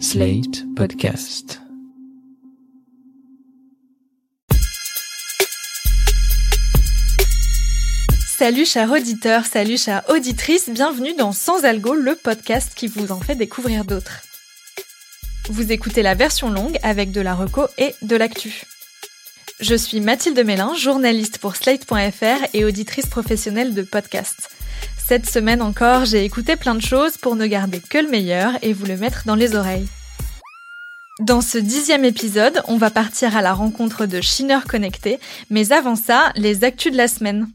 Slate Podcast. Salut chers auditeurs, salut chères auditrices, bienvenue dans Sans Algo, le podcast qui vous en fait découvrir d'autres. Vous écoutez la version longue avec de la reco et de l'actu. Je suis Mathilde Mélin, journaliste pour Slate.fr et auditrice professionnelle de podcast. Cette semaine encore, j'ai écouté plein de choses pour ne garder que le meilleur et vous le mettre dans les oreilles. Dans ce dixième épisode, on va partir à la rencontre de Shiner Connecté, mais avant ça, les actus de la semaine.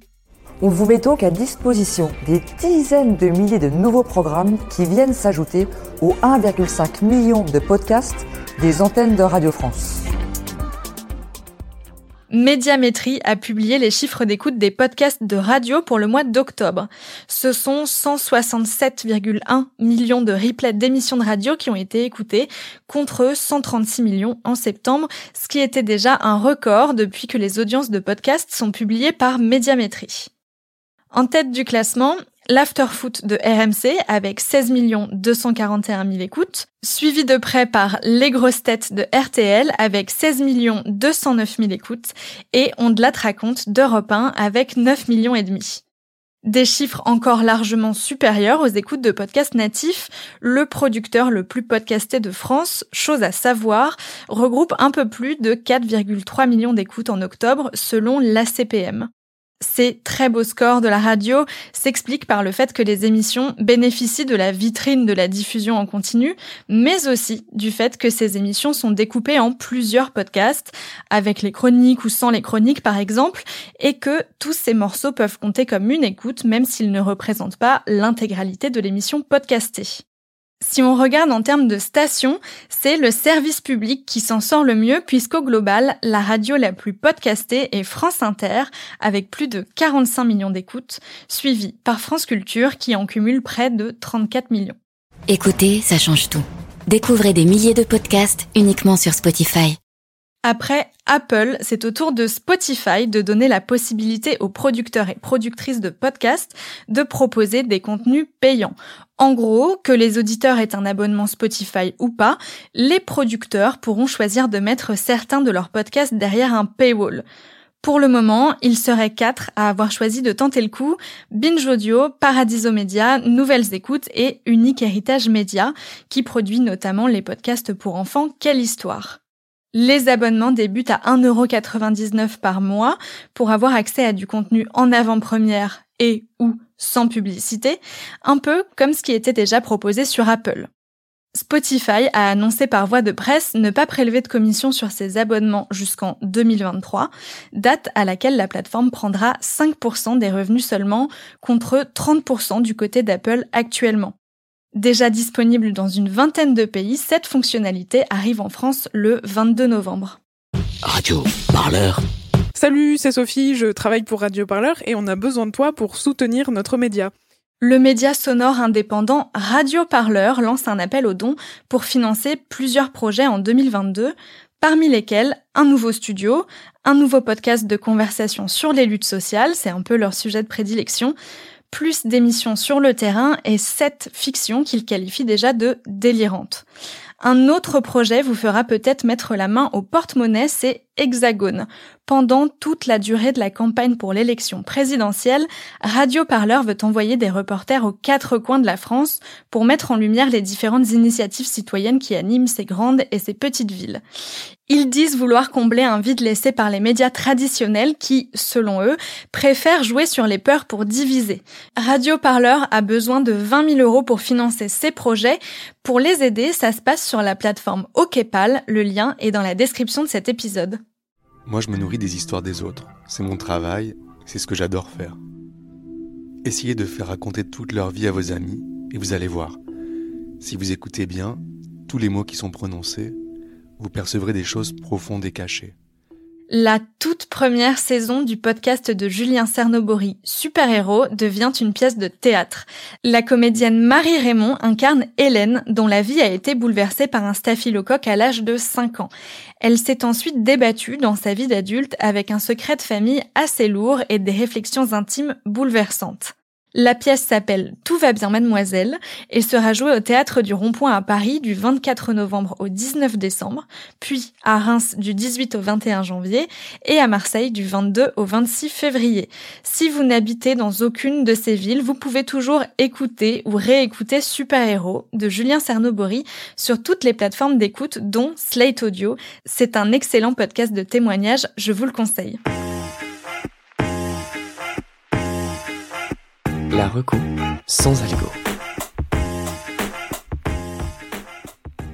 On vous met donc à disposition des dizaines de milliers de nouveaux programmes qui viennent s'ajouter aux 1,5 million de podcasts des antennes de Radio France. Médiamétrie a publié les chiffres d'écoute des podcasts de radio pour le mois d'octobre. Ce sont 167,1 millions de replays d'émissions de radio qui ont été écoutés contre 136 millions en septembre, ce qui était déjà un record depuis que les audiences de podcasts sont publiées par Médiamétrie. En tête du classement, l'afterfoot de RMC avec 16 241 000 écoutes, suivi de près par les grosses têtes de RTL avec 16 209 000 écoutes et On de la raconte d'Europe 1 avec 9 millions et demi. Des chiffres encore largement supérieurs aux écoutes de podcasts natifs, le producteur le plus podcasté de France, chose à savoir, regroupe un peu plus de 4,3 millions d'écoutes en octobre selon l'ACPM. Ces très beaux scores de la radio s'expliquent par le fait que les émissions bénéficient de la vitrine de la diffusion en continu, mais aussi du fait que ces émissions sont découpées en plusieurs podcasts, avec les chroniques ou sans les chroniques par exemple, et que tous ces morceaux peuvent compter comme une écoute même s'ils ne représentent pas l'intégralité de l'émission podcastée. Si on regarde en termes de stations, c'est le service public qui s'en sort le mieux puisqu'au global, la radio la plus podcastée est France Inter avec plus de 45 millions d'écoutes, suivie par France Culture qui en cumule près de 34 millions. Écoutez, ça change tout. Découvrez des milliers de podcasts uniquement sur Spotify. Après Apple, c'est au tour de Spotify de donner la possibilité aux producteurs et productrices de podcasts de proposer des contenus payants. En gros, que les auditeurs aient un abonnement Spotify ou pas, les producteurs pourront choisir de mettre certains de leurs podcasts derrière un paywall. Pour le moment, ils seraient quatre à avoir choisi de tenter le coup, Binge Audio, Paradiso Media, Nouvelles Écoutes et Unique Héritage Média, qui produit notamment les podcasts pour enfants Quelle Histoire. Les abonnements débutent à 1,99€ par mois pour avoir accès à du contenu en avant-première et ou sans publicité, un peu comme ce qui était déjà proposé sur Apple. Spotify a annoncé par voie de presse ne pas prélever de commission sur ses abonnements jusqu'en 2023, date à laquelle la plateforme prendra 5% des revenus seulement contre 30% du côté d'Apple actuellement. Déjà disponible dans une vingtaine de pays, cette fonctionnalité arrive en France le 22 novembre. Radio Parleur. Salut, c'est Sophie, je travaille pour Radio Parleur et on a besoin de toi pour soutenir notre média. Le média sonore indépendant Radio Parleur lance un appel aux dons pour financer plusieurs projets en 2022, parmi lesquels un nouveau studio, un nouveau podcast de conversation sur les luttes sociales, c'est un peu leur sujet de prédilection, plus d'émissions sur le terrain et sept fictions qu'il qualifie déjà de délirantes. Un autre projet vous fera peut-être mettre la main au porte-monnaie, c'est Hexagone. Pendant toute la durée de la campagne pour l'élection présidentielle, Radio Parleur veut envoyer des reporters aux quatre coins de la France pour mettre en lumière les différentes initiatives citoyennes qui animent ces grandes et ces petites villes. Ils disent vouloir combler un vide laissé par les médias traditionnels qui, selon eux, préfèrent jouer sur les peurs pour diviser. Radio Parleur a besoin de 20 000 euros pour financer ces projets. Pour les aider, ça se passe sur la plateforme OKPAL. Le lien est dans la description de cet épisode. Moi, je me nourris des histoires des autres. C'est mon travail, c'est ce que j'adore faire. Essayez de faire raconter toute leur vie à vos amis et vous allez voir. Si vous écoutez bien, tous les mots qui sont prononcés, vous percevrez des choses profondes et cachées. La toute première saison du podcast de Julien Cernobori, Super Héros, devient une pièce de théâtre. La comédienne Marie Raymond incarne Hélène, dont la vie a été bouleversée par un staphylocoque à l'âge de 5 ans. Elle s'est ensuite débattue dans sa vie d'adulte avec un secret de famille assez lourd et des réflexions intimes bouleversantes. La pièce s'appelle Tout va bien mademoiselle et sera jouée au théâtre du Rond-Point à Paris du 24 novembre au 19 décembre, puis à Reims du 18 au 21 janvier et à Marseille du 22 au 26 février. Si vous n'habitez dans aucune de ces villes, vous pouvez toujours écouter ou réécouter Super Héros de Julien Cernobori sur toutes les plateformes d'écoute dont Slate Audio. C'est un excellent podcast de témoignages, je vous le conseille. La reco sans algo.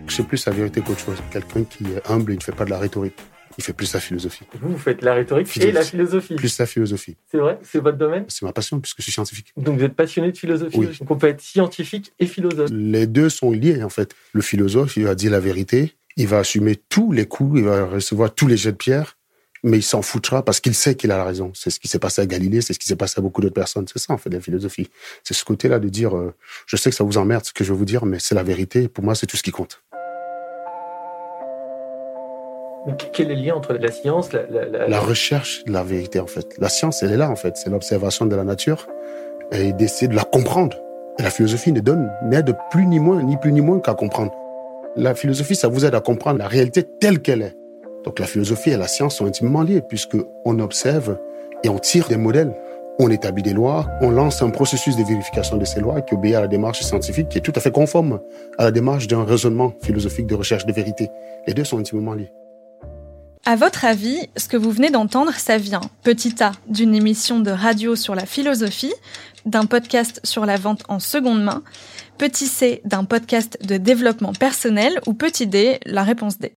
Je sais plus la vérité qu'autre chose. Quelqu'un qui est humble et ne fait pas de la rhétorique. Il fait plus la philosophie. Vous, vous faites la rhétorique et la philosophie. Plus la philosophie. C'est vrai? C'est votre domaine? C'est ma passion puisque je suis scientifique. Donc vous êtes passionné de philosophie? Oui. Donc on peut être scientifique et philosophe. Les deux sont liés en fait. Le philosophe, il va dire la vérité, il va assumer tous les coups, il va recevoir tous les jets de pierre, mais il s'en foutra parce qu'il sait qu'il a la raison. C'est ce qui s'est passé à Galilée, c'est ce qui s'est passé à beaucoup d'autres personnes. C'est ça en fait la philosophie. C'est ce côté-là de dire, euh, je sais que ça vous emmerde ce que je vais vous dire, mais c'est la vérité. Pour moi, c'est tout ce qui compte. Quel est le lien entre la science, la, la, la- La recherche de la vérité en fait. La science, elle est là en fait. C'est l'observation de la nature et d'essayer de la comprendre. Et la philosophie ne donne n'aide plus ni moins, ni plus ni moins qu'à comprendre. La philosophie, ça vous aide à comprendre la réalité telle qu'elle est. Donc la philosophie et la science sont intimement liées puisque on observe et on tire des modèles. On établit des lois, on lance un processus de vérification de ces lois qui obéit à la démarche scientifique qui est tout à fait conforme à la démarche d'un raisonnement philosophique de recherche de vérité. Les deux sont intimement liés. À votre avis, ce que vous venez d'entendre, ça vient, petit a, d'une émission de radio sur la philosophie, d'un podcast sur la vente en seconde main, petit c, d'un podcast de développement personnel, ou petit d, la réponse D.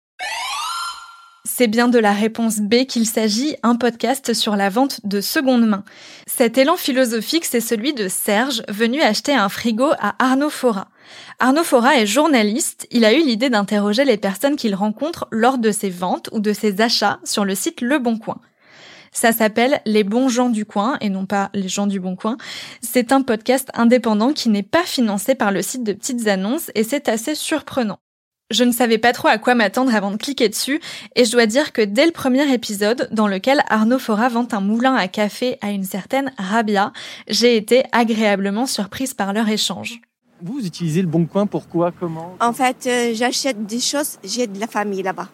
C'est bien de la réponse B qu'il s'agit, un podcast sur la vente de seconde main. Cet élan philosophique, c'est celui de Serge, venu acheter un frigo à Arnaud Fora. Arnaud Fora est journaliste, il a eu l'idée d'interroger les personnes qu'il rencontre lors de ses ventes ou de ses achats sur le site Le Bon Coin. Ça s'appelle Les bons gens du coin et non pas les gens du bon coin. C'est un podcast indépendant qui n'est pas financé par le site de petites annonces et c'est assez surprenant. Je ne savais pas trop à quoi m'attendre avant de cliquer dessus et je dois dire que dès le premier épisode dans lequel Arnaud Fora vend un moulin à café à une certaine Rabia, j'ai été agréablement surprise par leur échange. Vous utilisez le bon coin pourquoi Comment? En fait, euh, j'achète des choses, j'ai de la famille là-bas.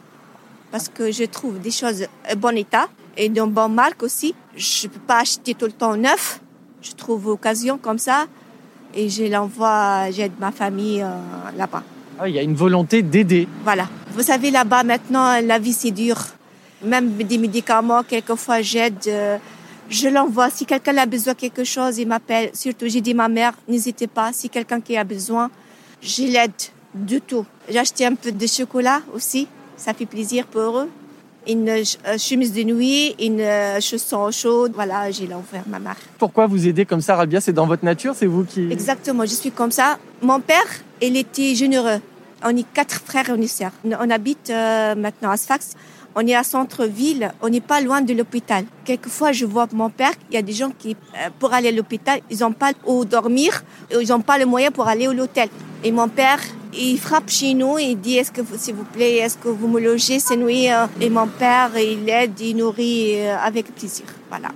Parce que je trouve des choses en bon état et de bonne marque aussi. Je peux pas acheter tout le temps neuf. Je trouve occasion comme ça et je l'envoie, j'aide ma famille euh, là-bas. Ah, Il y a une volonté d'aider. Voilà. Vous savez, là-bas, maintenant, la vie, c'est dur. Même des médicaments, quelquefois, j'aide. euh, je l'envoie. Si quelqu'un a besoin de quelque chose, il m'appelle. Surtout, j'ai dit à ma mère, n'hésitez pas. Si quelqu'un qui a besoin, je l'aide du tout. J'ai acheté un peu de chocolat aussi. Ça fait plaisir pour eux. Une euh, chemise de nuit, une euh, chausson chaude. Voilà, j'ai l'envoyé à ma mère. Pourquoi vous aidez comme ça, Rabia? C'est dans votre nature C'est vous qui... Exactement, je suis comme ça. Mon père, il était généreux. On est quatre frères et une sœur. On habite euh, maintenant à Sfax. On est à centre-ville, on n'est pas loin de l'hôpital. Quelquefois, je vois mon père, il y a des gens qui, euh, pour aller à l'hôpital, ils n'ont pas où dormir, ils n'ont pas le moyen pour aller à l'hôtel. Et mon père, il frappe chez nous, il dit, est-ce que, s'il vous plaît, est-ce que vous me logez? Ces nuits euh Et mon père, il aide, il nourrit avec plaisir. Voilà.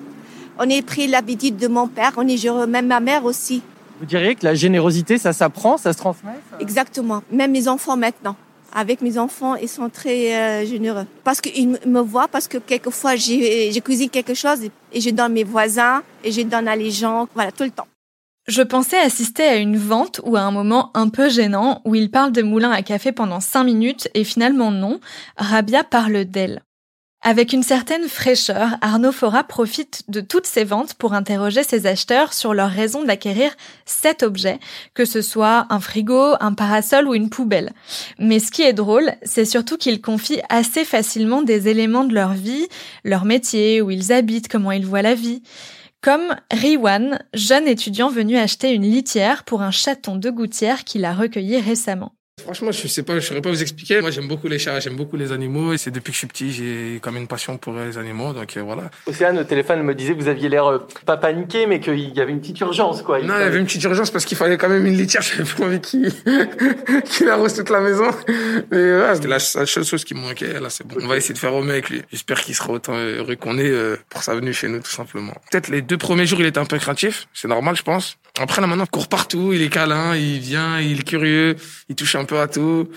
On est pris l'habitude de mon père, on est même ma mère aussi. Vous diriez que la générosité, ça s'apprend, ça se transmet ça Exactement. Même mes enfants maintenant. Avec mes enfants, ils sont très euh, généreux. Parce qu'ils me voient, parce que quelquefois, j'ai j'ai cuisine quelque chose et je donne mes voisins et je donne à les gens. Voilà, tout le temps. Je pensais assister à une vente ou à un moment un peu gênant où il parle de moulin à café pendant cinq minutes et finalement non, Rabia parle d'elle. Avec une certaine fraîcheur, Arnaud Fora profite de toutes ces ventes pour interroger ses acheteurs sur leur raison d'acquérir cet objet, que ce soit un frigo, un parasol ou une poubelle. Mais ce qui est drôle, c'est surtout qu'ils confient assez facilement des éléments de leur vie, leur métier, où ils habitent, comment ils voient la vie. Comme Riwan, jeune étudiant venu acheter une litière pour un chaton de gouttière qu'il a recueilli récemment. Franchement, je sais pas, je saurais pas vous expliquer. Moi, j'aime beaucoup les chats, j'aime beaucoup les animaux. Et c'est depuis que je suis petit, j'ai comme une passion pour les animaux. Donc euh, voilà. Océane, au téléphone, me disait que vous aviez l'air euh, pas paniqué, mais qu'il y avait une petite urgence, quoi. non, il y avait une petite urgence parce qu'il fallait quand même une litière. J'avais pas envie qu'il qu'il arrose toute la maison. Mais ouais, c'était la, seule chose qui me manquait. Là, c'est bon. On va essayer de faire au mieux avec lui. J'espère qu'il sera autant heureux qu'on est euh, pour sa venue chez nous, tout simplement. Peut-être les deux premiers jours, il était un peu craintif. C'est normal, je pense. Après, là, maintenant, il court partout. Il est câlin, il vient, il est curieux, il touche un peu à tout.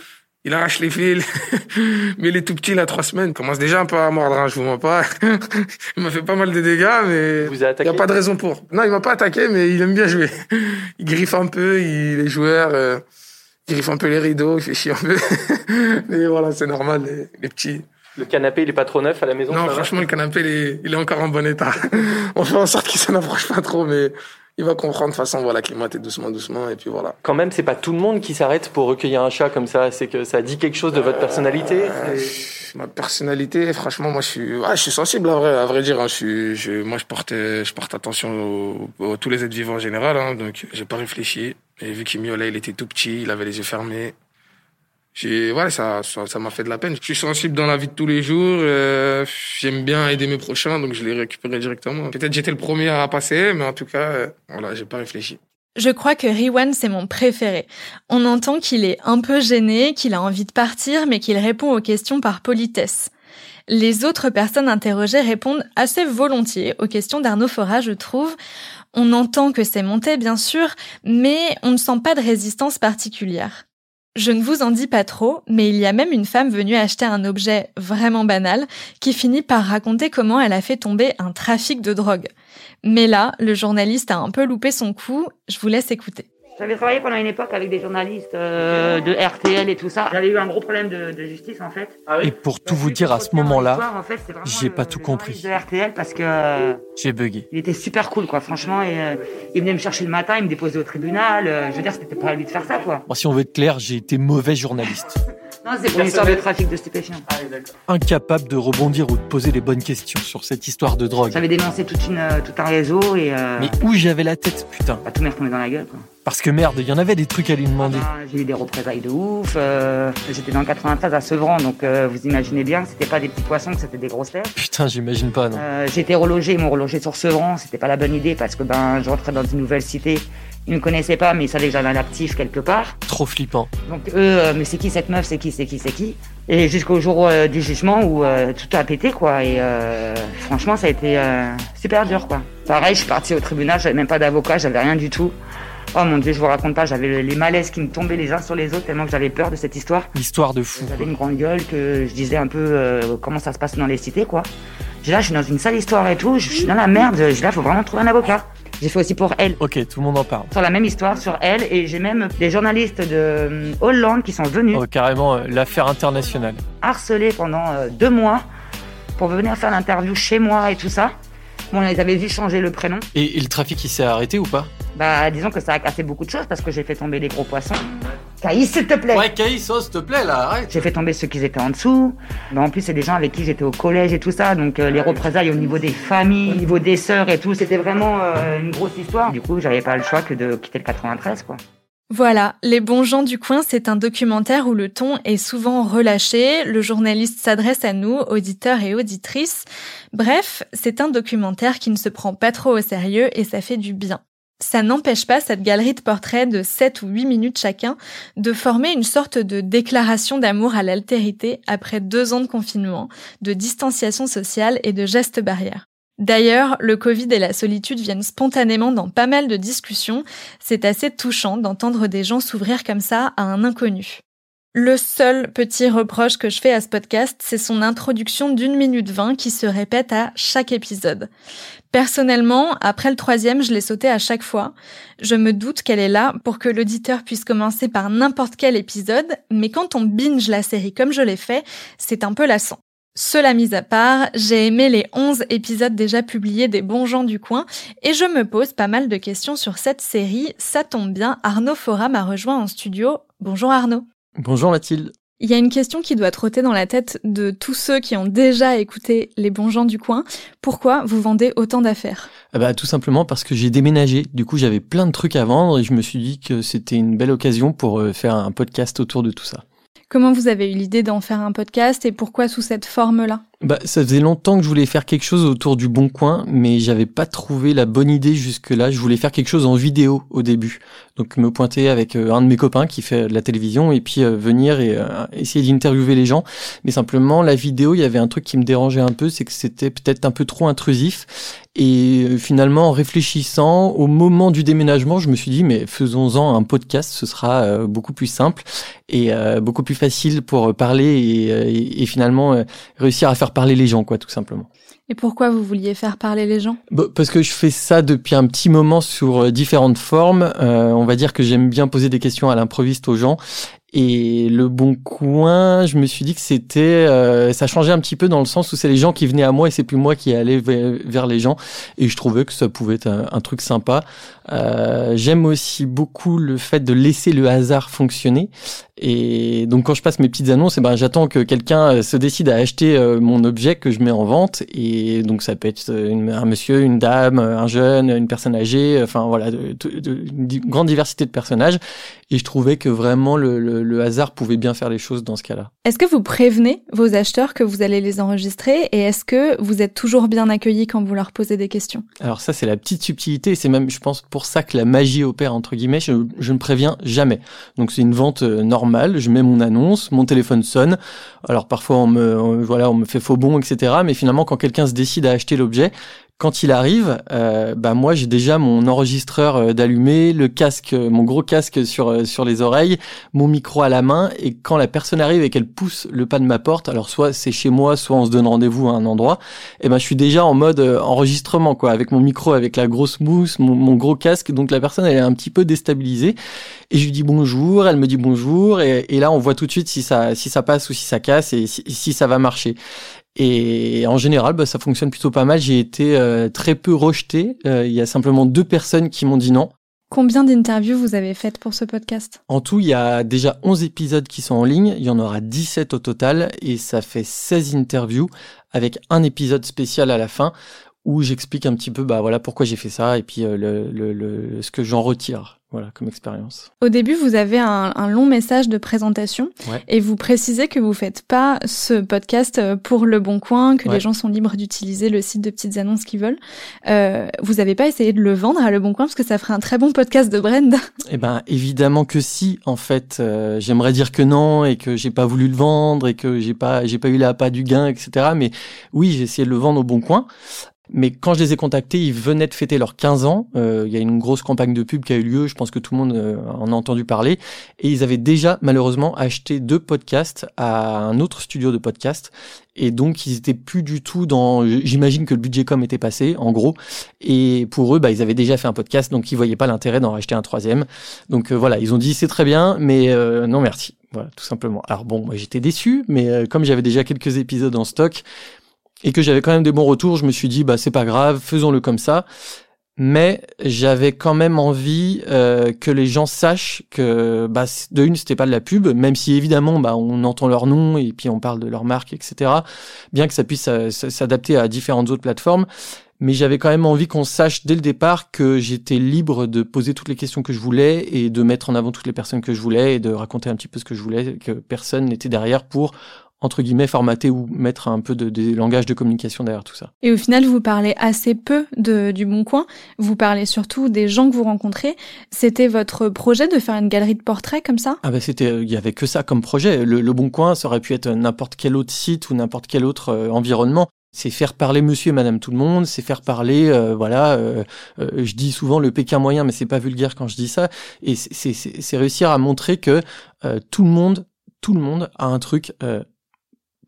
Il arrache les fils. mais il est tout petit, il a trois semaines. Il commence déjà un peu à mordre, hein, je vous mens pas. il m'a fait pas mal de dégâts, mais il n'y a pas de raison pour. Non, il m'a pas attaqué, mais il aime bien jouer. il griffe un peu, il est joueur. Euh, il griffe un peu les rideaux, il fait chier un peu. mais voilà, c'est normal, les, petits. Le canapé, il est pas trop neuf à la maison Non, franchement, le canapé, il est, il est encore en bon état. On fait en sorte qu'il s'en approche pas trop, mais il va comprendre de toute façon, voilà, climater doucement, doucement, et puis voilà. Quand même, c'est pas tout le monde qui s'arrête pour recueillir un chat comme ça. C'est que ça dit quelque chose de votre personnalité. Euh, ma personnalité, franchement, moi, je suis, je suis sensible à vrai, à vrai dire. Hein. Je suis, moi, je porte, je porte attention à tous les êtres vivants en général. Hein, donc, j'ai pas réfléchi. Et vu qu'il miaulait, il était tout petit, il avait les yeux fermés j'ai ouais ça ça m'a fait de la peine je suis sensible dans la vie de tous les jours euh, j'aime bien aider mes prochains donc je l'ai récupéré directement peut-être j'étais le premier à passer mais en tout cas euh, voilà j'ai pas réfléchi je crois que Riwan, c'est mon préféré. On entend qu'il est un peu gêné, qu'il a envie de partir, mais qu'il répond aux questions par politesse. Les autres personnes interrogées répondent assez volontiers aux questions d'Arnaud Fora, je trouve. On entend que c'est monté, bien sûr, mais on ne sent pas de résistance particulière. Je ne vous en dis pas trop, mais il y a même une femme venue acheter un objet vraiment banal qui finit par raconter comment elle a fait tomber un trafic de drogue. Mais là, le journaliste a un peu loupé son coup, je vous laisse écouter. J'avais travaillé pendant une époque avec des journalistes euh, de RTL et tout ça. J'avais eu un gros problème de, de justice en fait. Ah et pour tout vous dire, à ce moment-là, j'ai pas tout compris. De RTL parce que euh, j'ai bugué. Il était super cool quoi, franchement. Et, euh, il venait me chercher le matin, il me déposait au tribunal. je veux dire, c'était pas à lui de faire ça quoi. Moi, si on veut être clair, j'ai été mauvais journaliste. Non, c'est pour l'histoire de trafic de stupéfiants. Ah, Incapable de rebondir ou de poser les bonnes questions sur cette histoire de drogue. J'avais dénoncé toute une, tout un réseau et. Mais où j'avais la tête, putain Bah, tout m'est retombé dans la gueule quoi. Parce que merde, il y en avait des trucs à lui demander. Ah bah, j'ai eu des représailles de ouf. Euh, j'étais dans le 93 à Sevran, donc euh, vous imaginez bien que c'était pas des petits poissons, que c'était des grosses terres. Putain, j'imagine pas, non. Euh, j'ai été relogé, ils m'ont relogé sur Sevran, c'était pas la bonne idée parce que ben je rentrais dans une nouvelle cité. Ils me connaissaient pas, mais ils savaient que j'avais un actif quelque part. Trop flippant. Donc eux, mais c'est qui cette meuf, c'est qui, c'est qui, c'est qui? Et jusqu'au jour du jugement où tout a pété, quoi. Et franchement, ça a été super dur, quoi. Pareil, je suis parti au tribunal, j'avais même pas d'avocat, j'avais rien du tout. Oh mon dieu, je vous raconte pas, j'avais les malaises qui me tombaient les uns sur les autres tellement que j'avais peur de cette histoire. Histoire de fou. J'avais une grande gueule que je disais un peu euh, comment ça se passe dans les cités quoi. J'ai là, je suis dans une sale histoire et tout, je suis dans la merde, là, faut vraiment trouver un avocat. J'ai fait aussi pour elle. Ok, tout le monde en parle. Sur la même histoire, sur elle, et j'ai même des journalistes de euh, Hollande qui sont venus. Oh, carrément, euh, l'affaire internationale. Harcelés pendant deux mois pour venir faire l'interview chez moi et tout ça. Bon, ils avaient vu changer le prénom. Et, et le trafic, il s'est arrêté ou pas? Bah, disons que ça a cassé beaucoup de choses parce que j'ai fait tomber des gros poissons. Caïs, s'il te plaît Ouais, Caïs, oh, s'il te plaît, là, arrête J'ai fait tomber ceux qui étaient en dessous. Bah, en plus, c'est des gens avec qui j'étais au collège et tout ça, donc euh, les représailles au niveau des familles, au niveau des sœurs et tout, c'était vraiment euh, une grosse histoire. Du coup, j'avais pas le choix que de quitter le 93, quoi. Voilà, Les bons gens du coin, c'est un documentaire où le ton est souvent relâché, le journaliste s'adresse à nous, auditeurs et auditrices. Bref, c'est un documentaire qui ne se prend pas trop au sérieux et ça fait du bien. Ça n'empêche pas cette galerie de portraits de 7 ou 8 minutes chacun de former une sorte de déclaration d'amour à l'altérité après deux ans de confinement, de distanciation sociale et de gestes barrières. D'ailleurs, le Covid et la solitude viennent spontanément dans pas mal de discussions. C'est assez touchant d'entendre des gens s'ouvrir comme ça à un inconnu. Le seul petit reproche que je fais à ce podcast, c'est son introduction d'une minute vingt qui se répète à chaque épisode. Personnellement, après le troisième, je l'ai sauté à chaque fois. Je me doute qu'elle est là pour que l'auditeur puisse commencer par n'importe quel épisode, mais quand on binge la série comme je l'ai fait, c'est un peu lassant. Cela mis à part, j'ai aimé les 11 épisodes déjà publiés des bons gens du coin et je me pose pas mal de questions sur cette série. Ça tombe bien, Arnaud Fora m'a rejoint en studio. Bonjour Arnaud. Bonjour Mathilde. Il y a une question qui doit trotter dans la tête de tous ceux qui ont déjà écouté les bons gens du coin. Pourquoi vous vendez autant d'affaires? Ah bah, Tout simplement parce que j'ai déménagé. Du coup, j'avais plein de trucs à vendre et je me suis dit que c'était une belle occasion pour euh, faire un podcast autour de tout ça. Comment vous avez eu l'idée d'en faire un podcast et pourquoi sous cette forme-là? Bah, ça faisait longtemps que je voulais faire quelque chose autour du bon coin, mais j'avais pas trouvé la bonne idée jusque-là. Je voulais faire quelque chose en vidéo au début. Donc me pointer avec euh, un de mes copains qui fait de la télévision et puis euh, venir et euh, essayer d'interviewer les gens. Mais simplement, la vidéo, il y avait un truc qui me dérangeait un peu, c'est que c'était peut-être un peu trop intrusif. Et finalement, en réfléchissant au moment du déménagement, je me suis dit, mais faisons-en un podcast, ce sera beaucoup plus simple et beaucoup plus facile pour parler et, et finalement réussir à faire parler les gens, quoi, tout simplement. Et pourquoi vous vouliez faire parler les gens? Bah, Parce que je fais ça depuis un petit moment sur euh, différentes formes. Euh, on va dire que j'aime bien poser des questions à l'improviste aux gens et le bon coin, je me suis dit que c'était, euh, ça changeait un petit peu dans le sens où c'est les gens qui venaient à moi et c'est plus moi qui allais vers les gens. Et je trouvais que ça pouvait être un, truc sympa. Euh, J'aime aussi beaucoup le fait de laisser le hasard fonctionner. Et donc quand je passe mes petites annonces, eh ben j'attends que quelqu'un euh, se décide à acheter euh, mon objet que je mets en vente. Et donc ça peut être un monsieur, une dame, un jeune, une personne âgée. Enfin voilà, une grande diversité de personnages. Et je trouvais que vraiment le le, hasard pouvait bien faire les choses dans ce cas-là. Est-ce que vous prévenez vos acheteurs que vous allez les enregistrer et est-ce que vous êtes toujours bien accueillis quand vous leur posez des questions? Alors ça, c'est la petite subtilité. C'est même, je pense, pour ça que la magie opère entre guillemets. Je, ne préviens jamais. Donc c'est une vente euh, normale. Je mets mon annonce, mon téléphone sonne. Alors parfois on me, voilà, on me fait faux bon, etc. Mais finalement, quand quelqu'un se décide à acheter l'objet, quand il arrive, euh, bah moi j'ai déjà mon enregistreur euh, d'allumé, le casque, euh, mon gros casque sur euh, sur les oreilles, mon micro à la main, et quand la personne arrive et qu'elle pousse le pas de ma porte, alors soit c'est chez moi, soit on se donne rendez-vous à un endroit, et eh ben je suis déjà en mode enregistrement quoi, avec mon micro, avec la grosse mousse, mon, gros casque, donc la personne elle est un petit peu déstabilisée, et je lui dis bonjour, elle me dit bonjour, et, et là on voit tout de suite si ça si ça passe ou si ça casse et si, si ça va marcher. Et en général, bah, ça fonctionne plutôt pas mal. J'ai été euh, très peu rejeté. Euh, il y a simplement deux personnes qui m'ont dit non. Combien d'interviews vous avez faites pour ce podcast? En tout, il y a déjà 11 épisodes qui sont en ligne. Il y en aura 17 au total. Et ça fait 16 interviews avec un épisode spécial à la fin où j'explique un petit peu bah voilà pourquoi j'ai fait ça et puis euh, le, le, le, ce que j'en retire voilà comme expérience. Au début, vous avez un, un long message de présentation et vous précisez que vous faites pas ce podcast euh, pour le bon coin, que les gens sont libres d'utiliser le site de petites annonces qu'ils veulent. Euh, vous n'avez pas essayé de le vendre à le bon coin parce que ça ferait un très bon podcast de brand. Eh ben évidemment que si. En fait, euh, j'aimerais dire que non et que j'ai pas voulu le vendre et que j'ai pas j'ai pas eu la pas du gain, etc. Mais oui, j'ai essayé de le vendre au bon coin. Mais quand je les ai contactés, ils venaient de fêter leurs 15 ans. Euh, il y a une grosse campagne de pub qui a eu lieu. Je pense que tout le monde euh, en a entendu parler. Et ils avaient déjà malheureusement acheté deux podcasts à un autre studio de podcast. Et donc ils étaient plus du tout dans. J'imagine que le budget com était passé, en gros. Et pour eux, bah, ils avaient déjà fait un podcast, donc ils voyaient pas l'intérêt d'en racheter un troisième. Donc euh, voilà, ils ont dit c'est très bien, mais non merci. Voilà, tout simplement. Alors bon, moi j'étais déçu, mais comme j'avais déjà quelques épisodes en stock, et que j'avais quand même des bons retours, je me suis dit bah c'est pas grave, faisons-le comme ça. Mais j'avais quand même envie euh, que les gens sachent que bah, de une c'était pas de la pub, même si évidemment bah, on entend leur nom et puis on parle de leur marque, etc. Bien que ça puisse euh, s'adapter à différentes autres plateformes, mais j'avais quand même envie qu'on sache dès le départ que j'étais libre de poser toutes les questions que je voulais et de mettre en avant toutes les personnes que je voulais et de raconter un petit peu ce que je voulais, que personne n'était derrière pour entre guillemets formater ou mettre un peu de, de, langage de communication derrière tout ça. Et au final, vous parlez assez peu de, du Bon Coin. Vous parlez surtout des gens que vous rencontrez. C'était votre projet de faire une galerie de portraits comme ça? Ah ben c'était, euh, il y avait que ça comme projet. Le, Bon Coin, ça aurait pu être n'importe quel autre site ou n'importe quel autre euh, environnement. C'est faire parler monsieur et madame tout le monde, c'est faire parler, euh, voilà, je dis souvent le Pékin moyen, mais c'est pas vulgaire quand je dis ça, et c'est réussir à montrer que tout le monde, tout le monde a un truc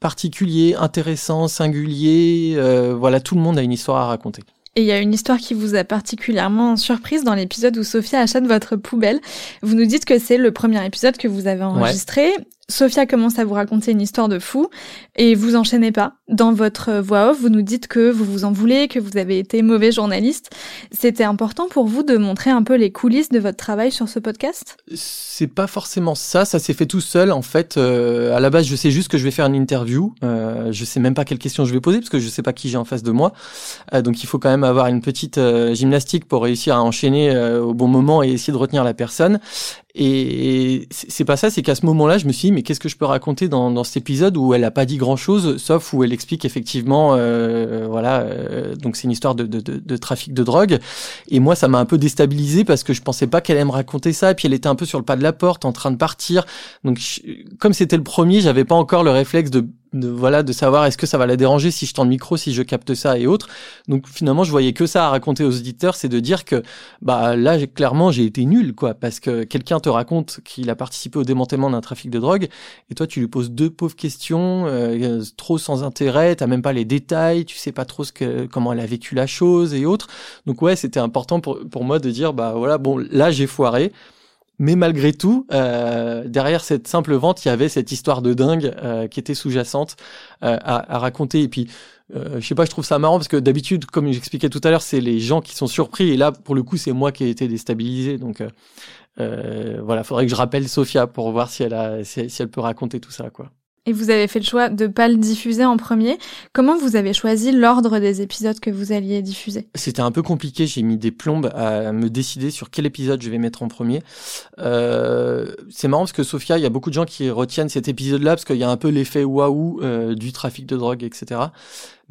particulier, intéressant, singulier. Euh, voilà, tout le monde a une histoire à raconter. Et il y a une histoire qui vous a particulièrement surprise dans l'épisode où Sophia achète votre poubelle. Vous nous dites que c'est le premier épisode que vous avez enregistré. Sophia commence à vous raconter une histoire de fou et vous enchaînez pas. Dans votre voix off, vous nous dites que vous vous en voulez, que vous avez été mauvais journaliste. C'était important pour vous de montrer un peu les coulisses de votre travail sur ce podcast? C'est pas forcément ça, ça s'est fait tout seul en fait. Euh, à la base, je sais juste que je vais faire une interview. Euh, je sais même pas quelles questions je vais poser parce que je sais pas qui j'ai en face de moi. Euh, donc il faut quand même avoir une petite euh, gymnastique pour réussir à enchaîner euh, au bon moment et essayer de retenir la personne. Et c'est pas ça, c'est qu'à ce moment-là, je me suis dit, mais qu'est-ce que je peux raconter dans, dans cet épisode où elle a pas dit grand-chose, sauf où elle explique effectivement, euh, voilà, euh, donc c'est une histoire de, de, de, de, trafic de drogue. Et moi, ça m'a un peu déstabilisé parce que je pensais pas qu'elle allait me raconter ça. Et puis elle était un peu sur le pas de la porte, en train de partir. Donc comme c'était le premier, j'avais pas encore le réflexe de de voilà de savoir est-ce que ça va la déranger si je tends le micro si je capte ça et autres. Donc finalement je voyais que ça à raconter aux auditeurs c'est de dire que bah là clairement j'ai été nul quoi parce que quelqu'un te raconte qu'il a participé au démantèlement d'un trafic de drogue et toi tu lui poses deux pauvres questions euh, trop sans intérêt t'as même pas les détails tu sais pas trop ce que comment elle a vécu la chose et autres. Donc ouais c'était important pour pour moi de dire bah voilà bon là j'ai foiré mais malgré tout, euh, derrière cette simple vente, il y avait cette histoire de dingue euh, qui était sous-jacente euh, à, à, raconter. Et puis, euh, je sais pas, je trouve ça marrant parce que d'habitude, comme j'expliquais tout à l'heure, c'est les gens qui sont surpris. Et là, pour le coup, c'est moi qui ai été déstabilisé. Donc, euh, voilà, faudrait que je rappelle Sophia pour voir si elle a, si elle peut raconter tout ça, quoi. Et vous avez fait le choix de pas le diffuser en premier. Comment vous avez choisi l'ordre des épisodes que vous alliez diffuser? C'était un peu compliqué. J'ai mis des plombes à me décider sur quel épisode je vais mettre en premier. Euh, c'est marrant parce que Sophia, il y a beaucoup de gens qui retiennent cet épisode-là parce qu'il y a un peu l'effet waouh euh, du trafic de drogue, etc.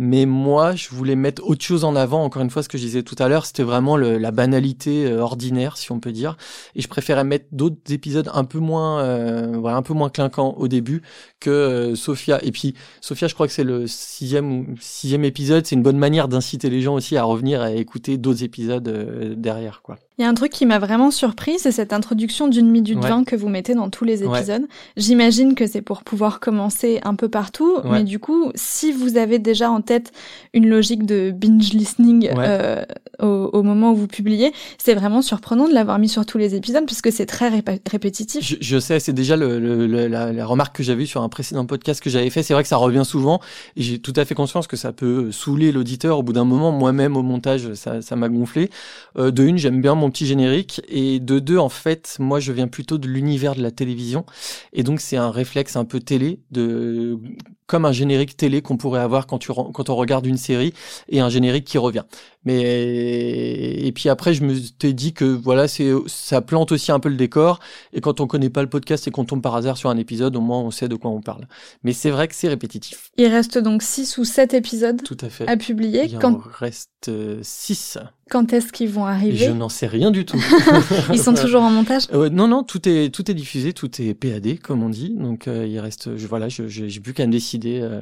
Mais moi, je voulais mettre autre chose en avant. Encore une fois, ce que je disais tout à l'heure, c'était vraiment le, la banalité euh, ordinaire, si on peut dire. Et je préférais mettre d'autres épisodes un peu moins, euh, voilà, un peu moins clinquants au début que euh, Sophia. Et puis, Sophia, je crois que c'est le sixième ou sixième épisode. C'est une bonne manière d'inciter les gens aussi à revenir à écouter d'autres épisodes euh, derrière, quoi. Il y a un truc qui m'a vraiment surpris, c'est cette introduction d'une minute ouais. 20 que vous mettez dans tous les épisodes. Ouais. J'imagine que c'est pour pouvoir commencer un peu partout, ouais. mais du coup, si vous avez déjà en tête une logique de binge listening euh, au, au, moment où vous publiez, c'est vraiment surprenant de l'avoir mis sur tous les épisodes puisque c'est très rép répétitif. Je, je sais, c'est déjà le, le, le, la, la, remarque que j'avais sur un précédent podcast que j'avais fait. C'est vrai que ça revient souvent et j'ai tout à fait conscience que ça peut saouler l'auditeur au bout d'un moment. Moi-même au montage, ça m'a gonflé. Euh, de une, j'aime bien mon petit générique et de deux en fait moi je viens plutôt de l'univers de la télévision. Et donc c'est un réflexe un peu télé de comme un générique télé qu'on pourrait avoir quand tu quand on regarde une série et un générique qui revient. Mais et puis après je me t'ai dit que voilà c'est ça plante aussi un peu le décor. Et quand on connaît pas le podcast et qu'on tombe par hasard sur un épisode au moins on sait de quoi on parle. Mais c'est vrai que c'est répétitif. Il reste donc 6 ou 7 épisodes tout à fait. à publier. Il quand en reste 6 quand est-ce qu'ils vont arriver Je n'en sais rien du tout. Ils sont toujours en montage euh, Non, non, tout est tout est diffusé, tout est PAD comme on dit. Donc euh, il reste, je, voilà, je, je, j'ai plus qu'à me décider euh,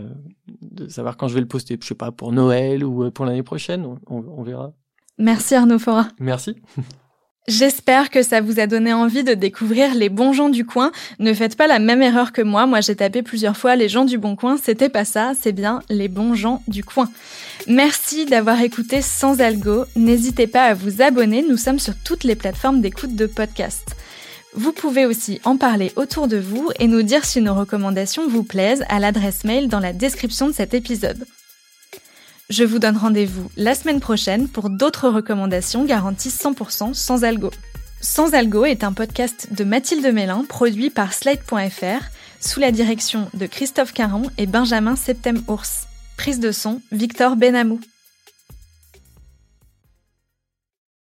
de savoir quand je vais le poster. Je sais pas pour Noël ou euh, pour l'année prochaine, on, on verra. Merci Arnaud Fora. Merci. J'espère que ça vous a donné envie de découvrir les bons gens du coin. Ne faites pas la même erreur que moi. Moi, j'ai tapé plusieurs fois les gens du bon coin. C'était pas ça. C'est bien les bons gens du coin. Merci d'avoir écouté Sans Algo. N'hésitez pas à vous abonner. Nous sommes sur toutes les plateformes d'écoute de podcast. Vous pouvez aussi en parler autour de vous et nous dire si nos recommandations vous plaisent à l'adresse mail dans la description de cet épisode. Je vous donne rendez-vous la semaine prochaine pour d'autres recommandations garanties 100% sans algo. Sans algo est un podcast de Mathilde Mélin produit par Slide.fr sous la direction de Christophe Caron et Benjamin Septem-Ours. Prise de son, Victor Benamou.